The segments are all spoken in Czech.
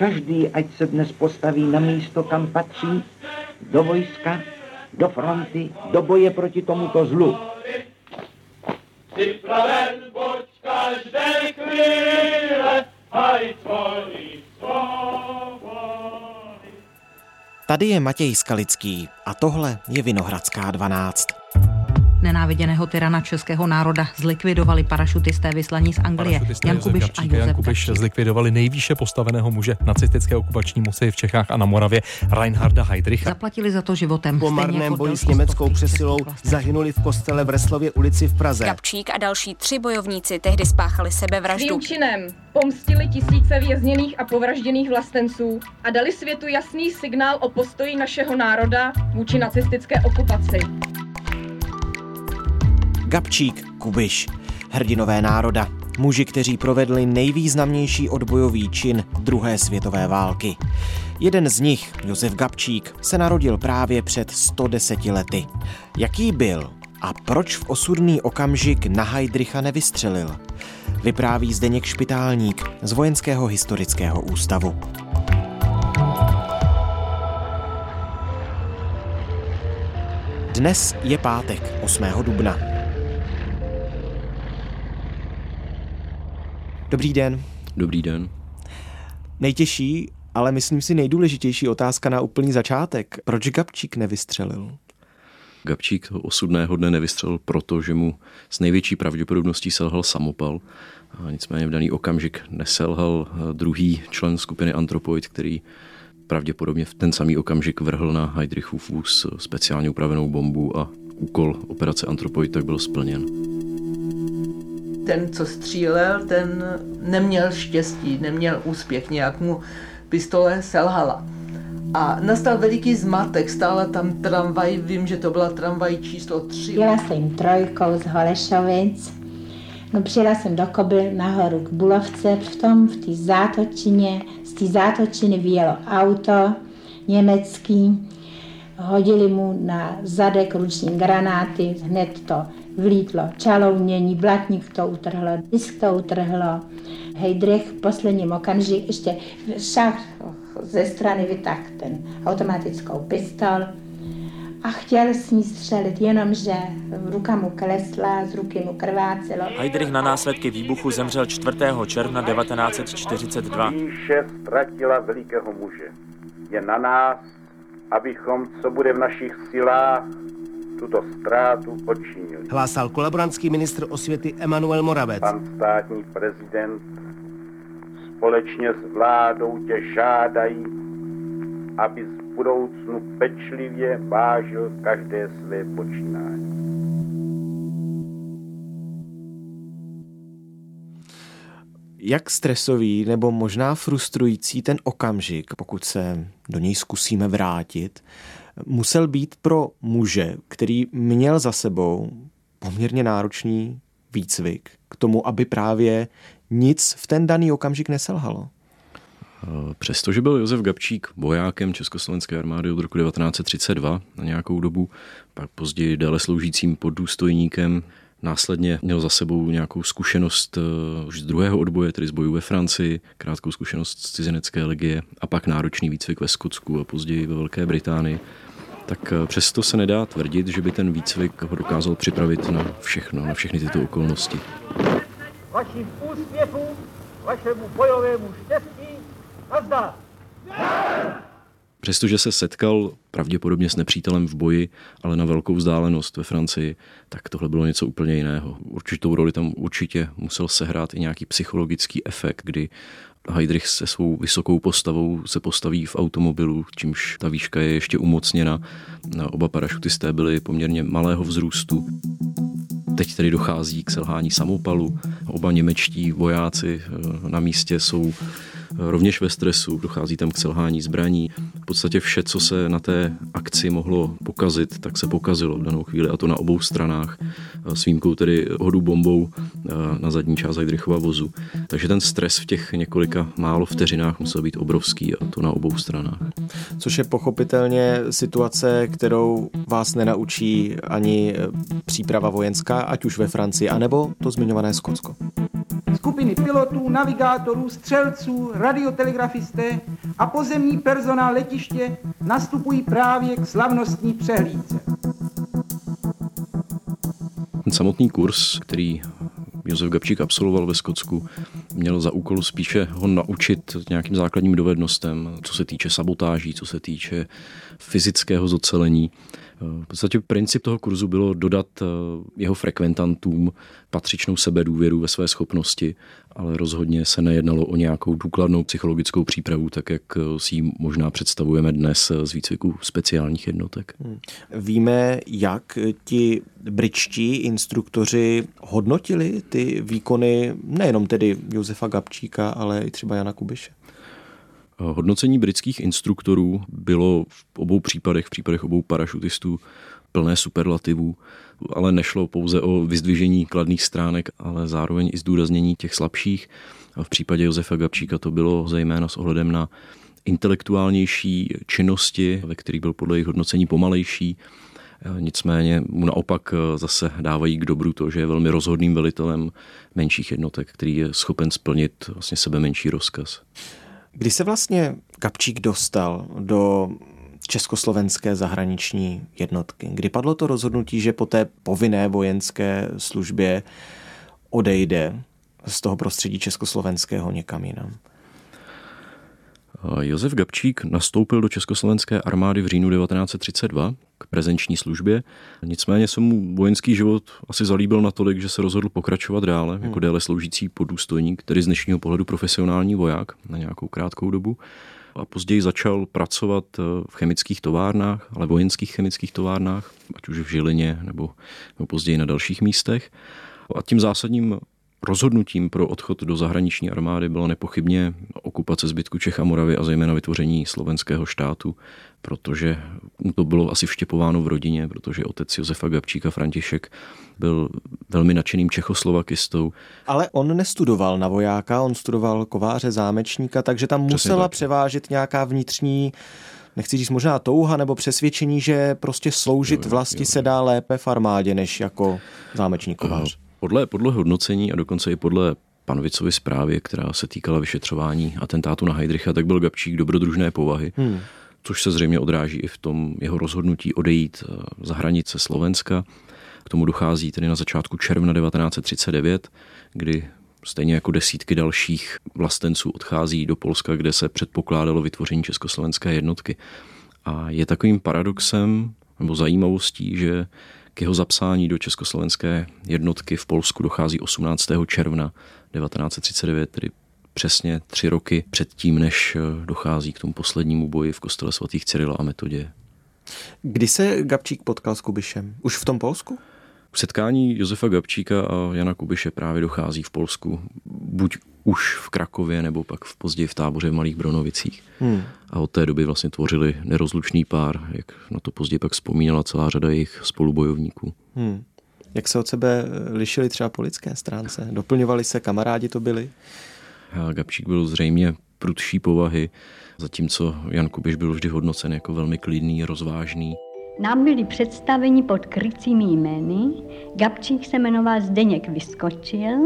každý, ať se dnes postaví na místo, kam patří, do vojska, do fronty, do boje proti tomuto zlu. Připraven buď každé chvíle, Tady je Matěj Skalický a tohle je Vinohradská 12. Nenáviděného tyrana českého národa zlikvidovali parašutisté vyslaní z Anglie. Jan Kubiš a Josef Jan Kubiš zlikvidovali nejvýše postaveného muže nacistické okupační moci v Čechách a na Moravě, Reinharda Heydricha. Zaplatili za to životem. Po marném jako boji s německou přesilou zahynuli v kostele v Reslově ulici v Praze. Gabčík a další tři bojovníci tehdy spáchali sebevraždu. Svým činem pomstili tisíce vězněných a povražděných vlastenců a dali světu jasný signál o postoji našeho národa vůči nacistické okupaci. Gabčík, Kubiš, hrdinové národa, muži, kteří provedli nejvýznamnější odbojový čin druhé světové války. Jeden z nich, Josef Gabčík, se narodil právě před 110 lety. Jaký byl a proč v osudný okamžik na Heidricha nevystřelil? Vypráví Zdeněk Špitálník z Vojenského historického ústavu. Dnes je pátek 8. dubna. Dobrý den. Dobrý den. Nejtěžší, ale myslím si nejdůležitější otázka na úplný začátek. Proč Gabčík nevystřelil? Gabčík toho osudného dne nevystřelil proto, že mu s největší pravděpodobností selhal samopal. A nicméně v daný okamžik neselhal druhý člen skupiny Antropoid, který pravděpodobně v ten samý okamžik vrhl na Heidrichův vůz speciálně upravenou bombu a úkol operace Antropoid tak byl splněn ten, co střílel, ten neměl štěstí, neměl úspěch, nějak mu pistole selhala. A nastal veliký zmatek, stála tam tramvaj, vím, že to byla tramvaj číslo 3. Jela jsem trojkou z Holešovic, no přijela jsem do Kobyl nahoru k Bulovce, v tom, v té zátočině, z té zátočiny vyjelo auto německý, hodili mu na zadek ruční granáty, hned to vlítlo čalounění, blatník to utrhlo, disk to utrhlo. Hejdrich v posledním okamžiku ještě šach ze strany vytáhl ten automatickou pistol a chtěl s ní střelit, jenomže ruka mu klesla, z ruky mu krvácelo. Heydrich na následky výbuchu zemřel 4. června 1942. Říše ztratila velikého muže. Je na nás, abychom, co bude v našich silách, tuto ztrátu odčinili. Hlásal kolaborantský ministr osvěty Emanuel Moravec. Pan státní prezident společně s vládou tě žádají, aby z budoucnu pečlivě vážil každé své počínání. Jak stresový nebo možná frustrující ten okamžik, pokud se do něj zkusíme vrátit, musel být pro muže, který měl za sebou poměrně náročný výcvik k tomu, aby právě nic v ten daný okamžik neselhalo. Přestože byl Josef Gabčík vojákem Československé armády od roku 1932 na nějakou dobu, pak později déle sloužícím poddůstojníkem, Následně měl za sebou nějakou zkušenost eh, už z druhého odboje, tedy z bojů ve Francii, krátkou zkušenost z cizinecké legie a pak náročný výcvik ve Skotsku a později ve Velké Británii tak eh, přesto se nedá tvrdit, že by ten výcvik ho dokázal připravit na všechno, na všechny tyto okolnosti. Vaším úspěchům, vašemu bojovému štěstí, nazdar! Přestože se setkal pravděpodobně s nepřítelem v boji, ale na velkou vzdálenost ve Francii, tak tohle bylo něco úplně jiného. Určitou roli tam určitě musel sehrát i nějaký psychologický efekt, kdy Heidrich se svou vysokou postavou se postaví v automobilu, čímž ta výška je ještě umocněna. Oba parašutisté byli poměrně malého vzrůstu. Teď tedy dochází k selhání samopalu. Oba němečtí vojáci eh, na místě jsou rovněž ve stresu, dochází tam k selhání zbraní. V podstatě vše, co se na té akci mohlo pokazit, tak se pokazilo v danou chvíli a to na obou stranách s výjimkou tedy hodu bombou na zadní část Heidrichova vozu. Takže ten stres v těch několika málo vteřinách musel být obrovský a to na obou stranách. Což je pochopitelně situace, kterou vás nenaučí ani příprava vojenská, ať už ve Francii, anebo to zmiňované Skotsko. Skupiny pilotů, navigátorů, střelců, radiotelegrafisté a pozemní personál letiště nastupují právě k slavnostní přehlídce. Ten samotný kurz, který Josef Gabčík absolvoval ve Skotsku, měl za úkol spíše ho naučit nějakým základním dovednostem, co se týče sabotáží, co se týče fyzického zocelení. V podstatě princip toho kurzu bylo dodat eh, jeho frekventantům patřičnou sebedůvěru ve své schopnosti, ale rozhodně se nejednalo o nějakou důkladnou psychologickou přípravu, tak jak eh, si ji možná představujeme dnes eh, z výcviku speciálních jednotek. Hmm. Víme, jak ti britští instruktoři hodnotili ty výkony nejenom tedy Josefa Gabčíka, ale i třeba Jana Kubiše? Hodnocení britských instruktorů bylo v obou případech, v případech obou parašutistů, plné superlativů, ale nešlo pouze o vyzdvižení kladných stránek, ale zároveň i zdůraznění těch slabších. V případě Josefa Gabčíka to bylo zejména s ohledem na intelektuálnější činnosti, ve kterých byl podle jejich hodnocení pomalejší. Nicméně mu naopak zase dávají k dobru to, že je velmi rozhodným velitelem menších jednotek, který je schopen splnit vlastně sebe menší rozkaz. Kdy se vlastně Kapčík dostal do československé zahraniční jednotky? Kdy padlo to rozhodnutí, že po té povinné vojenské službě odejde z toho prostředí československého někam jinam? Josef Gabčík nastoupil do československé armády v říjnu 1932 k prezenční službě. Nicméně se mu vojenský život asi zalíbil natolik, že se rozhodl pokračovat dále, jako hmm. déle sloužící podůstojník, tedy z dnešního pohledu profesionální voják na nějakou krátkou dobu. A později začal pracovat eh, v chemických továrnách, ale vojenských chemických továrnách, ať už v Žilině nebo, nebo později na dalších místech. A tím zásadním Rozhodnutím pro odchod do zahraniční armády byla nepochybně okupace zbytku Čech a Moravy a zejména vytvoření slovenského štátu, protože to bylo asi vštěpováno v rodině, protože otec Josefa Gabčíka František byl velmi nadšeným čechoslovakistou. Ale on nestudoval na vojáka, on studoval kováře zámečníka, takže tam Přesně musela tak. převážet nějaká vnitřní nechci říct možná touha nebo přesvědčení, že prostě sloužit jo, vlasti jo. se dá lépe v armádě, než jako zámečník kovář. Podle, podle hodnocení a dokonce i podle Panovicovy zprávy, která se týkala vyšetřování atentátu na Heidricha, tak byl Gabčík dobrodružné povahy, hmm. což se zřejmě odráží i v tom jeho rozhodnutí odejít eh, za hranice Slovenska. K tomu dochází tedy na začátku června 1939, kdy stejně jako desítky dalších vlastenců odchází do Polska, kde se předpokládalo vytvoření československé jednotky. A je takovým paradoxem nebo zajímavostí, že k jeho zapsání do československé jednotky v Polsku dochází 18. června 1939, tedy přesně tři roky předtím, než eh, dochází k tomu poslednímu boji v kostele svatých Cyrila a Metodě. Kdy se Gabčík potkal s Kubišem? Už v tom Polsku? K setkání Josefa Gabčíka a Jana Kubiše právě dochází v Polsku. Buď už v Krakově nebo pak v později v táboře v Malých Bronovicích. Hmm. A od té doby vlastně tvořili nerozlučný pár, jak na to později pak vzpomínala celá řada jejich spolubojovníků. Hmm. Jak se od sebe lišili třeba po lidské stránce? Doplňovali se, kamarádi to byli? A Gabčík byl zřejmě prudší povahy, zatímco Jan Kubiš byl vždy hodnocen jako velmi klidný, rozvážný. Nám byli představeni pod krycími jmény. Gabčík se jmenoval Zdeněk Vyskočil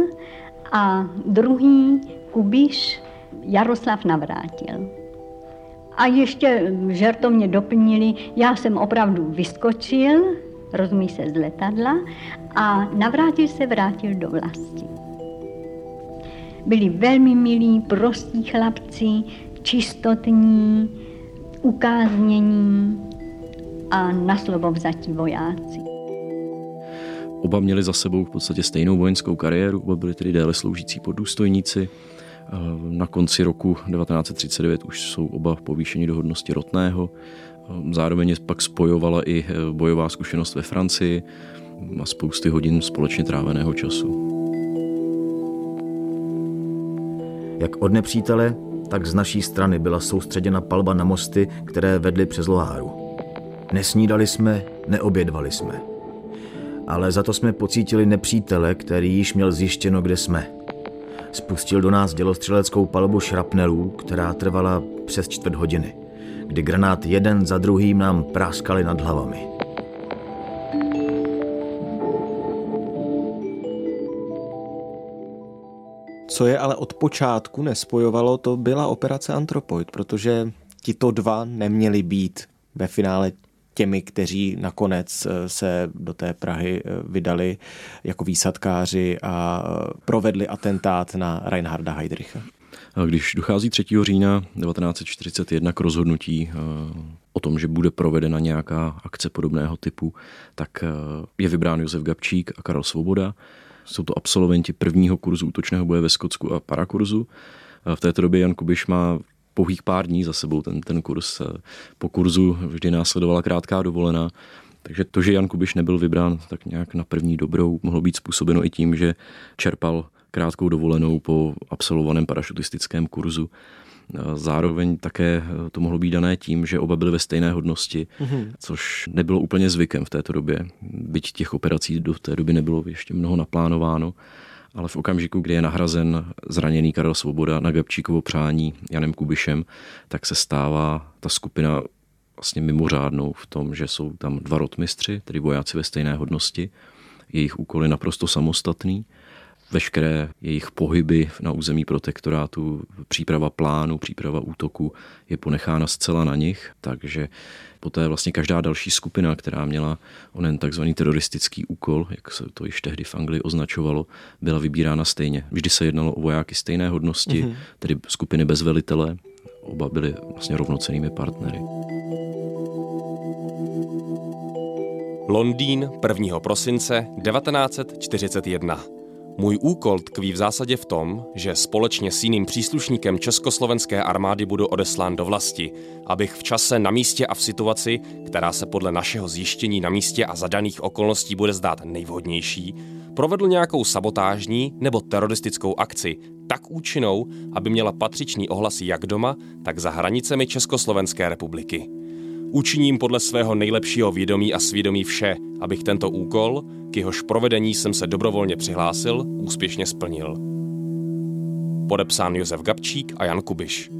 a druhý Kubiš Jaroslav Navrátil. A ještě žertovně doplnili, já jsem opravdu vyskočil, rozumí se z letadla, a navrátil se vrátil do vlasti. Byli velmi milí, prostí chlapci, čistotní, ukáznění a na slovo vzatí vojáci. Oba měli za sebou v podstatě stejnou vojenskou kariéru, oba byli tedy déle sloužící podůstojníci. Na konci roku 1939 už jsou oba povýšeni do hodnosti rotného. Zároveň pak spojovala i eh, bojová zkušenost ve Francii a spousty hodin společně tráveného času. Jak od nepřítele, tak z naší strany byla soustředěna palba na mosty, které vedly přes Loháru. Nesnídali jsme, neobědvali jsme ale za to jsme pocítili nepřítele, který již měl zjištěno, kde jsme. Spustil do nás dělostřeleckou palbu šrapnelů, která trvala přes čtvrt hodiny, kdy granát jeden za druhým nám práskali nad hlavami. Co je ale od počátku nespojovalo, to byla operace Antropoid, protože tito dva neměli být ve finále těmi, kteří nakonec eh, se do té Prahy eh, vydali jako výsadkáři a provedli atentát na Reinharda Heydricha. Když dochází 3. října 1941 k rozhodnutí eh, o tom, že bude provedena nějaká akce podobného typu, tak je vybrán Josef Gabčík a Karel Svoboda. Jsou to absolventi prvního kurzu útočného boje ve Skotsku a parakurzu. V této době Jan Kubiš má pouhých pár dní za sebou ten, ten kurz. Po kurzu vždy následovala krátká dovolená, takže to, že Jan Kubiš nebyl vybrán tak nějak na první dobrou, mohlo být způsobeno i tím, že čerpal krátkou dovolenou po absolvovaném parašutistickém kurzu. Zároveň také to mohlo být dané tím, že oba byli ve stejné hodnosti, mm-hmm. což nebylo úplně zvykem v této době. Byť těch operací do té doby nebylo ještě mnoho naplánováno ale v okamžiku, kdy je nahrazen zraněný Karel Svoboda na Gabčíkovo přání Janem Kubišem, tak se stává ta skupina vlastně mimořádnou v tom, že jsou tam dva rotmistři, tedy vojáci ve stejné hodnosti. Jejich úkol je naprosto samostatný. Veškeré jejich pohyby na území protektorátu, příprava plánu, příprava útoku je ponechána zcela na nich, takže poté vlastně každá další skupina, která měla onen takzvaný teroristický úkol, jak se to již tehdy v Anglii označovalo, byla vybírána stejně. Vždy se jednalo o vojáky stejné hodnosti, mm-hmm. tedy skupiny bez velitele, oba byly vlastně rovnocenými partnery. Londýn 1. prosince 1941. Můj úkol tkví v zásadě v tom, že společně s jiným příslušníkem československé armády budu odeslán do vlasti, abych v čase, na místě a v situaci, která se podle našeho zjištění na místě a zadaných okolností bude zdát nejvhodnější, provedl nějakou sabotážní nebo teroristickou akci tak účinnou, aby měla patřičný ohlas jak doma, tak za hranicemi Československé republiky. Učiním podle svého nejlepšího vědomí a svědomí vše, abych tento úkol, k jehož provedení jsem se dobrovolně přihlásil, úspěšně splnil. Podepsán Josef Gabčík a Jan Kubiš.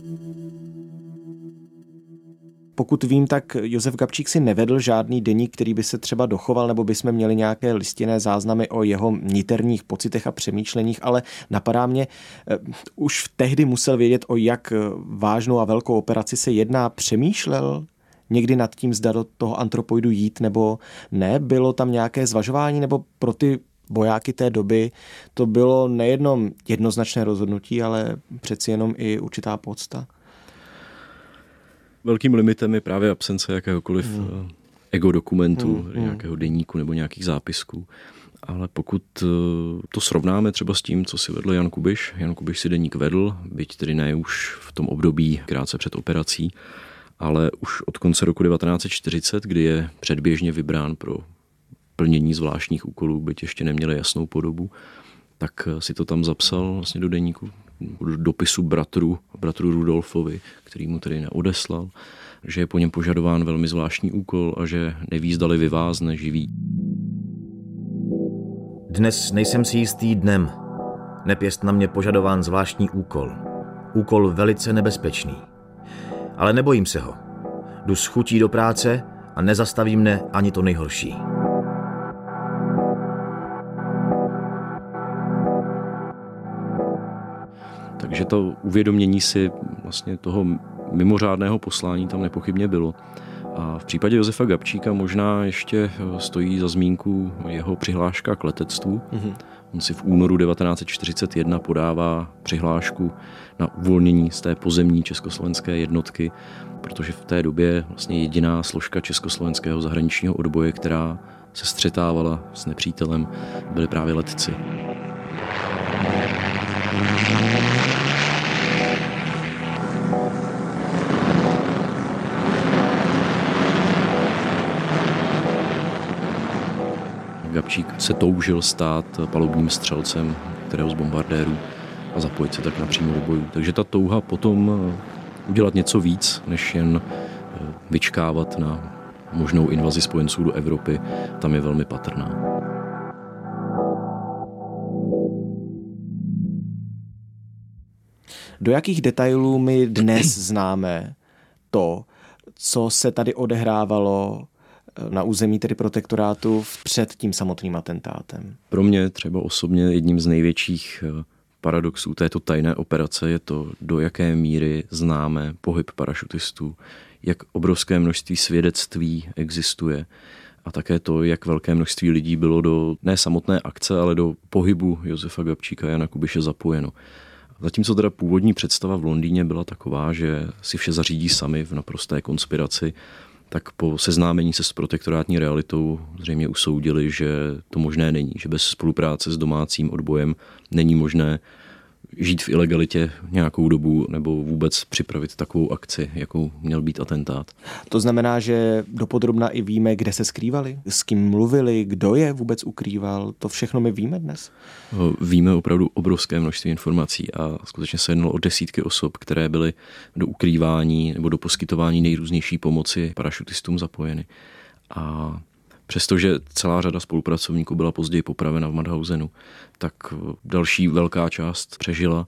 Pokud vím, tak Josef Gabčík si nevedl žádný deník, který by se třeba dochoval, nebo bychom měli nějaké listinné záznamy o jeho niterních pocitech a přemýšleních, ale napadá mě, uh, už tehdy musel vědět, o jak vážnou a velkou operaci se jedná. Přemýšlel někdy nad tím, zda do toho antropoidu jít nebo ne? Bylo tam nějaké zvažování nebo pro ty vojáky té doby to bylo nejenom jednoznačné rozhodnutí, ale přeci jenom i určitá podsta? Velkým limitem je právě absence jakéhokoliv hmm. Eh, ego dokumentu, hmm. hmm. nějakého deníku nebo nějakých zápisků. Ale pokud eh, to srovnáme třeba s tím, co si vedl Jan Kubiš, Jan Kubiš si deník vedl, byť tedy ne už v tom období krátce před operací, ale už od konce roku 1940, kdy je předběžně vybrán pro plnění zvláštních úkolů, byť ještě neměli jasnou podobu, tak si to tam zapsal vlastně do deníku, do dopisu bratru, bratru Rudolfovi, který mu tedy neodeslal, že je po něm požadován velmi zvláštní úkol a že neví, zdali vyvázne živý. Dnes nejsem si jistý dnem. Nepěst na mě požadován zvláštní úkol. Úkol velice nebezpečný ale nebojím se ho. Jdu s chutí do práce a nezastaví mne ani to nejhorší. Takže to uvědomění si vlastně toho mimořádného poslání tam nepochybně bylo. A v případě Josefa Gabčíka možná ještě stojí za zmínku jeho přihláška k letectvu. Mm-hmm. On si v únoru 1941 podává přihlášku na uvolnění z té pozemní československé jednotky, protože v té době vlastně jediná složka československého zahraničního odboje, která se střetávala s nepřítelem, byli právě letci. Gabčík se toužil stát palubním střelcem kterého z bombardérů a zapojit se tak napřímo do bojů. Takže ta touha potom eh, udělat něco víc, než jen eh, vyčkávat na možnou invazi spojenců do Evropy, tam je velmi patrná. Do jakých detailů my dnes známe to, co se tady odehrávalo na území tedy protektorátu před tím samotným atentátem? Pro mě třeba osobně jedním z největších eh, paradoxů této tajné operace je to, do jaké míry známe pohyb parašutistů, jak obrovské množství svědectví existuje a také to, jak velké množství lidí bylo do ne samotné akce, ale do pohybu Josefa Gabčíka a Jana Kubiše zapojeno. Zatímco teda původní představa v Londýně byla taková, že si vše zařídí sami v naprosté konspiraci, tak po seznámení se s protektorátní realitou zřejmě usoudili, že to možné není, že bez spolupráce s domácím odbojem není možné žít v ilegalitě nějakou dobu nebo vůbec připravit takovou akci, jakou měl být atentát. To znamená, že dopodrobna i víme, kde se skrývali, s kým mluvili, kdo je vůbec ukrýval. To všechno my víme dnes? Víme opravdu obrovské množství informací a skutečně se jednalo o desítky osob, které byly do ukrývání nebo do poskytování nejrůznější pomoci parašutistům zapojeny. A Přestože celá řada spolupracovníků byla později popravena v Madhausenu, tak další velká část přežila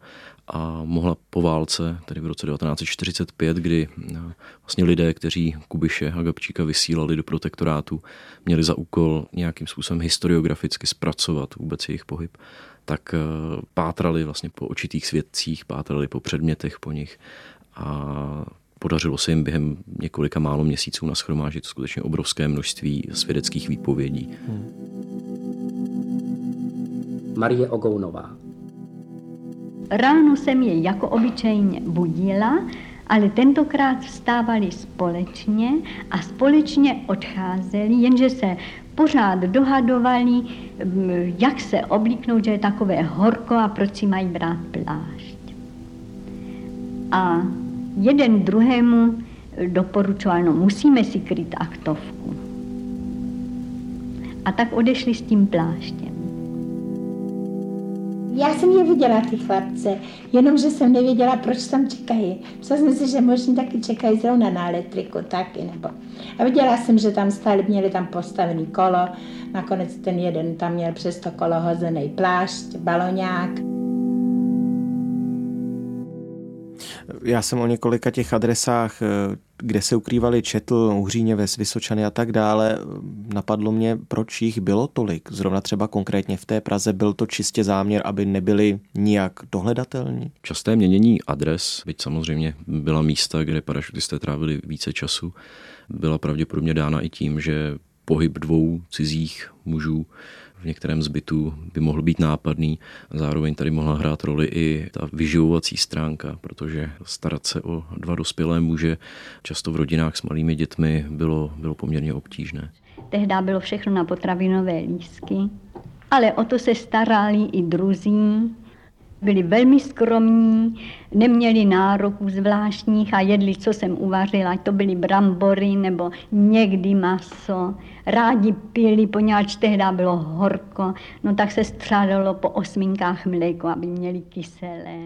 a mohla po válce, tedy v roce 1945, kdy eh, vlastně lidé, kteří Kubiše a Gabčíka vysílali do protektorátu, měli za úkol nějakým způsobem historiograficky zpracovat vůbec jejich pohyb, tak eh, pátrali vlastně po očitých svědcích, pátrali po předmětech po nich a Podařilo se jim během několika málo měsíců naschromážit skutečně obrovské množství svědeckých výpovědí. Hmm. Marie Ogounová. Ráno jsem je jako obyčejně budila, ale tentokrát vstávali společně a společně odcházeli, jenže se pořád dohadovali, jak se oblíknout, že je takové horko a proč si mají brát plášť. A jeden druhému doporučoval, no musíme si kryt aktovku. A tak odešli s tím pláštěm. Já jsem je viděla, ty chlapce, jenomže jsem nevěděla, proč tam čekají. Myslela jsem si, že možná taky čekají zrovna na elektriku, taky nebo. A viděla jsem, že tam stáli, měli tam postavený kolo, nakonec ten jeden tam měl přes to kolo hozený plášť, baloňák. Já jsem o několika těch adresách, eh, kde se ukrývali Četl, ve Vysočany a tak dále, napadlo mě, proč jich bylo tolik. Zrovna třeba konkrétně v té Praze byl to čistě záměr, aby nebyli nijak dohledatelní? Časté měnění adres, byť samozřejmě byla místa, kde parašutisté trávili více času, byla pravděpodobně dána i tím, že pohyb dvou cizích mužů v některém z bytů by mohl být nápadný. Zároveň tady mohla hrát roli i ta vyživovací stránka, protože starat se o dva dospělé muže, často v rodinách s malými dětmi, bylo, bylo poměrně obtížné. Tehdy bylo všechno na potravinové lísky, ale o to se starali i druzí, byli velmi skromní, neměli nároků zvláštních a jedli, co jsem uvařila, to byly brambory nebo někdy maso. Rádi pili, poněvadž tehdy bylo horko, no tak se střádalo po osminkách mléko, aby měli kyselé.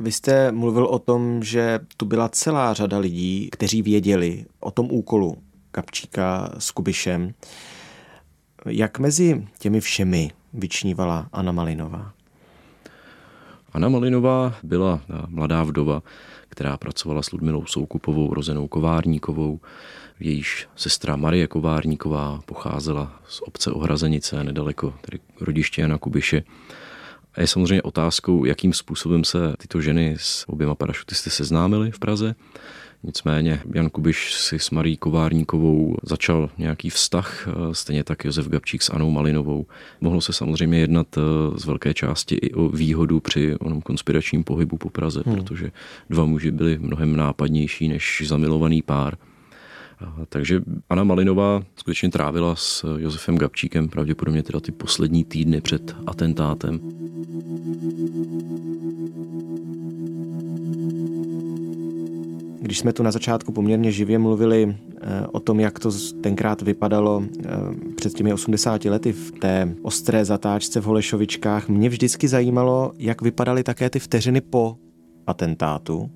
Vy jste mluvil o tom, že tu byla celá řada lidí, kteří věděli o tom úkolu Kapčíka s Kubišem. Jak mezi těmi všemi vyčnívala Anna Malinová? Anna Malinová byla mladá vdova, která pracovala s Ludmilou Soukupovou, rozenou Kovárníkovou. Jejíž sestra Marie Kovárníková pocházela z obce Ohrazenice, nedaleko tedy rodiště Jana Kubiše. A je samozřejmě otázkou, jakým způsobem se tyto ženy s oběma parašutisty seznámily v Praze. Nicméně Jan Kubiš si s Marí Kovárníkovou začal nějaký vztah, stejně tak Josef Gabčík s Anou Malinovou. Mohlo se samozřejmě jednat eh, z velké části i o výhodu při onom konspiračním pohybu po Praze, hmm. protože dva muži byli mnohem nápadnější než zamilovaný pár. Takže Anna Malinová skutečně trávila s Josefem Gabčíkem pravděpodobně teda ty poslední týdny před atentátem. Když jsme tu na začátku poměrně živě mluvili eh, o tom, jak to tenkrát vypadalo eh, před těmi 80 lety v té ostré zatáčce v Holešovičkách, mě vždycky zajímalo, jak vypadaly také ty vteřiny po atentátu.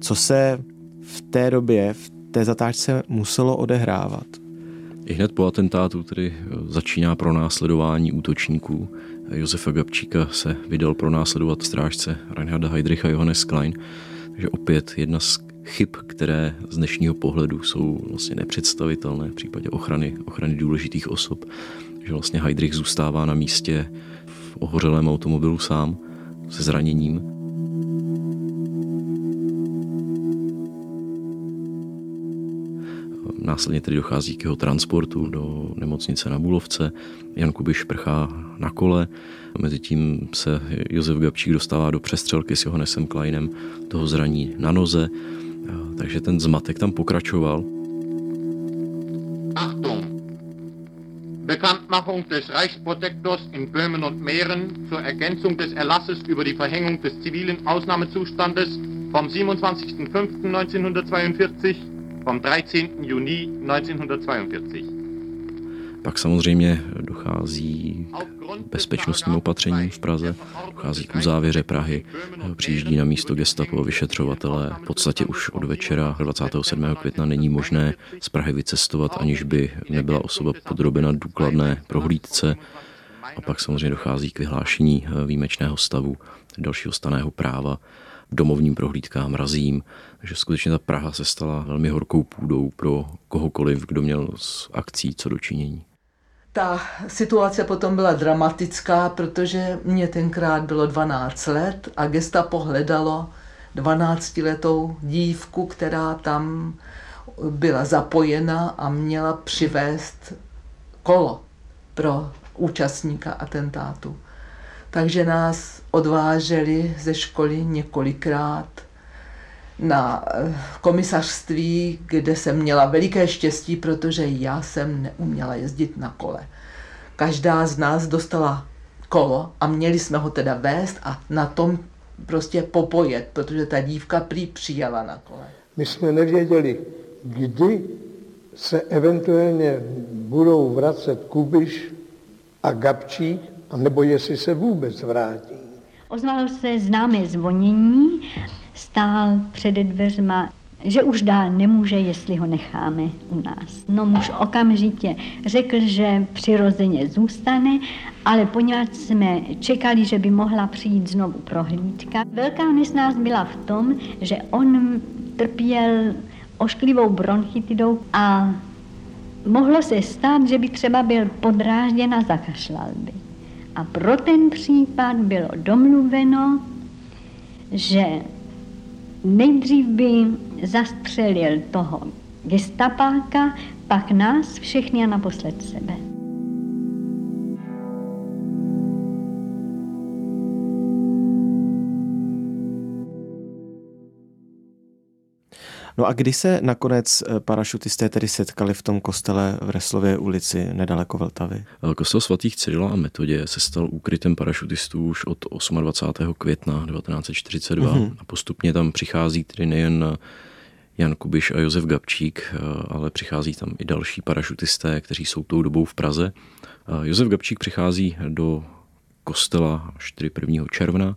Co se v té době, v té zatáčce muselo odehrávat? I hned po atentátu tedy eh, začíná pro následování útočníků. Josefa Gabčíka se vydal pro následovat strážce Reinharda Heydricha Johannes Klein. Takže opět jedna z chyb, které z dnešního pohledu jsou vlastně nepředstavitelné v případě ochrany, ochrany důležitých osob. Že vlastně Heidrich zůstává na místě v ohořelém automobilu sám se zraněním. Následně tedy dochází k jeho transportu do nemocnice na Bulovce. Jan Kubiš prchá na kole. Mezitím se Josef Gabčík dostává do přestřelky s Johannesem Kleinem, toho zraní na noze. Takže ten zmatek tam pokračoval. Achtung! Bekanntmachung des Reichsprotektors in Böhmen und Mähren zur Ergänzung des Erlasses über die Verhängung des zivilen Ausnahmezustandes vom 27.05.1942 vom 13. Juni 1942. Pak samozřejmě dochází k bezpečnostním opatřením v Praze, dochází k uzávěře Prahy, přijíždí na místo gestapo vyšetřovatele. V podstatě už od večera 27. května není možné z Prahy vycestovat, aniž by nebyla osoba podrobena důkladné prohlídce. A pak samozřejmě dochází k vyhlášení výjimečného stavu, dalšího staného práva domovním prohlídkám, razím, že skutečně ta Praha se stala velmi horkou půdou pro kohokoliv, kdo měl s akcí co dočinění. Ta situace potom byla dramatická, protože mě tenkrát bylo 12 let a gestapo hledalo 12-letou dívku, která tam byla zapojena a měla přivést kolo pro účastníka atentátu. Takže nás odváželi ze školy několikrát na eh, komisařství, kde jsem měla veliké štěstí, protože já jsem neuměla jezdit na kole. Každá z nás dostala kolo a měli jsme ho teda vést a na tom prostě popojet, protože ta dívka prý přijela na kole. My jsme nevěděli, kdy se eventuálně budou vracet Kubiš a Gabčík, nebo jestli se vůbec vrátí. Ozvalo se známé zvonění, stál před dveřma, že už dál nemůže, jestli ho necháme u nás. No muž okamžitě řekl, že přirozeně zůstane, ale poněvadž jsme čekali, že by mohla přijít znovu prohlídka, velká nesnáz byla v tom, že on trpěl ošklivou bronchitidou a mohlo se stát, že by třeba byl podrážděn a zakašlal by. A pro ten případ bylo domluveno, že nejdřív by zastřelil toho gestapáka, pak nás všechny a naposled sebe. No a kdy se nakonec eh, parašutisté tedy setkali v tom kostele v Reslově ulici nedaleko Vltavy? Eh, kostel svatých Cyrila a Metodě se stal úkrytem parašutistů už od 28. května 1942 mm-hmm. a postupně tam přichází tedy nejen Jan Kubiš a Josef Gabčík, eh, ale přichází tam i další parašutisté, kteří jsou tou dobou v Praze. Josef Gabčík přichází do kostela 4. 1. června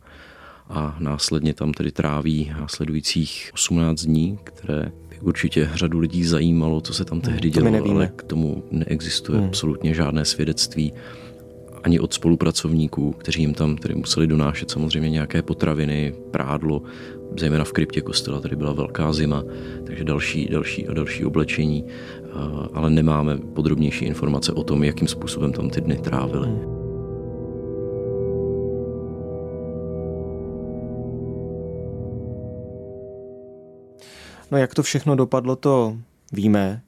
a následně tam tedy tráví následujících 18 dní, které by určitě řadu lidí zajímalo, co se tam tehdy hmm, dělo, ale k tomu neexistuje hmm. absolutně žádné svědectví ani od spolupracovníků, kteří jim tam tedy museli donášet samozřejmě nějaké potraviny, prádlo, zejména v kryptě kostela tady byla velká zima, takže další, další a další oblečení, ale nemáme podrobnější informace o tom, jakým způsobem tam ty dny trávili. Hmm. No jak to všechno dopadlo, to víme.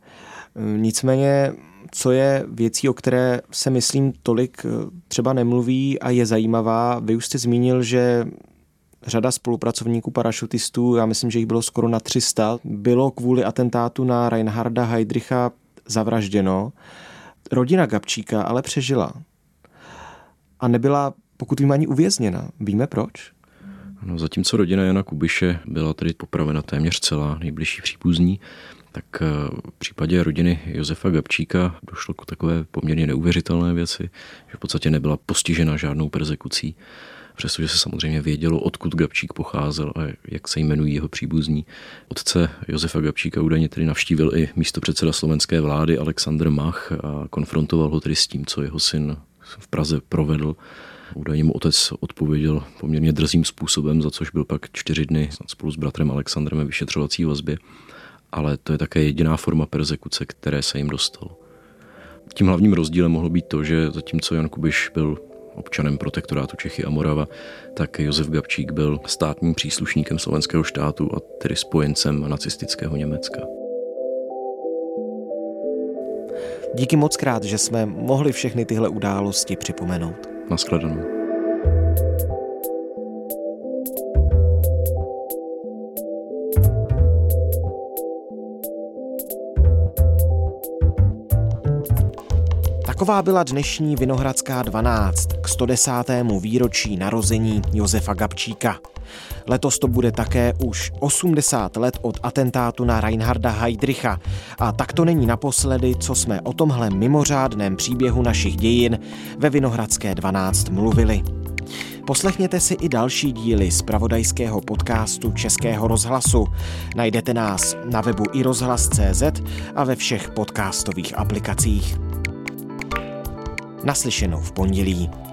Nicméně, co je věcí, o které se myslím tolik eh, třeba nemluví a je zajímavá, vy už jste zmínil, že řada spolupracovníků parašutistů, já myslím, že jich bylo skoro na 300, bylo kvůli atentátu na Reinharda Heydricha zavražděno. Rodina Gabčíka ale přežila. A nebyla, pokud vím, ani uvězněna. Víme proč? No, zatímco rodina Jana Kubiše byla tedy popravena téměř celá nejbližší příbuzní, tak eh, v případě rodiny Josefa Gabčíka došlo k takové poměrně neuvěřitelné věci, že v podstatě nebyla postižena žádnou persekucí, přestože se samozřejmě vědělo, odkud Gabčík pocházel a jak se jmenují jeho příbuzní. Otce Josefa Gabčíka údajně tedy navštívil i místo předseda slovenské vlády Alexander Mach a konfrontoval ho tedy s tím, co jeho syn v Praze provedl Údajně mu otec odpověděl poměrně drzým způsobem, za což byl pak čtyři dny spolu s bratrem Alexandrem ve vyšetřovací vazbě, ale to je také jediná forma persekuce, které se jim dostalo. Tím hlavním rozdílem mohlo být to, že zatímco Jan Kubiš byl občanem protektorátu Čechy a Morava, tak Josef Gabčík byl státním příslušníkem slovenského štátu a tedy spojencem nacistického Německa. Díky moc krát, že jsme mohli všechny tyhle události připomenout. Naschledanou. Taková byla dnešní Vinohradská 12 k 110. výročí narození Josefa Gabčíka. Letos to bude také už 80 let od atentátu na Reinharda Heydricha a tak to není naposledy, co jsme o tomhle mimořádném příběhu našich dějin ve Vinohradské 12 mluvili. Poslechněte si i další díly z pravodajského podcastu Českého rozhlasu. Najdete nás na webu i rozhlas.cz a ve všech podcastových aplikacích. Naslyšenou v pondělí.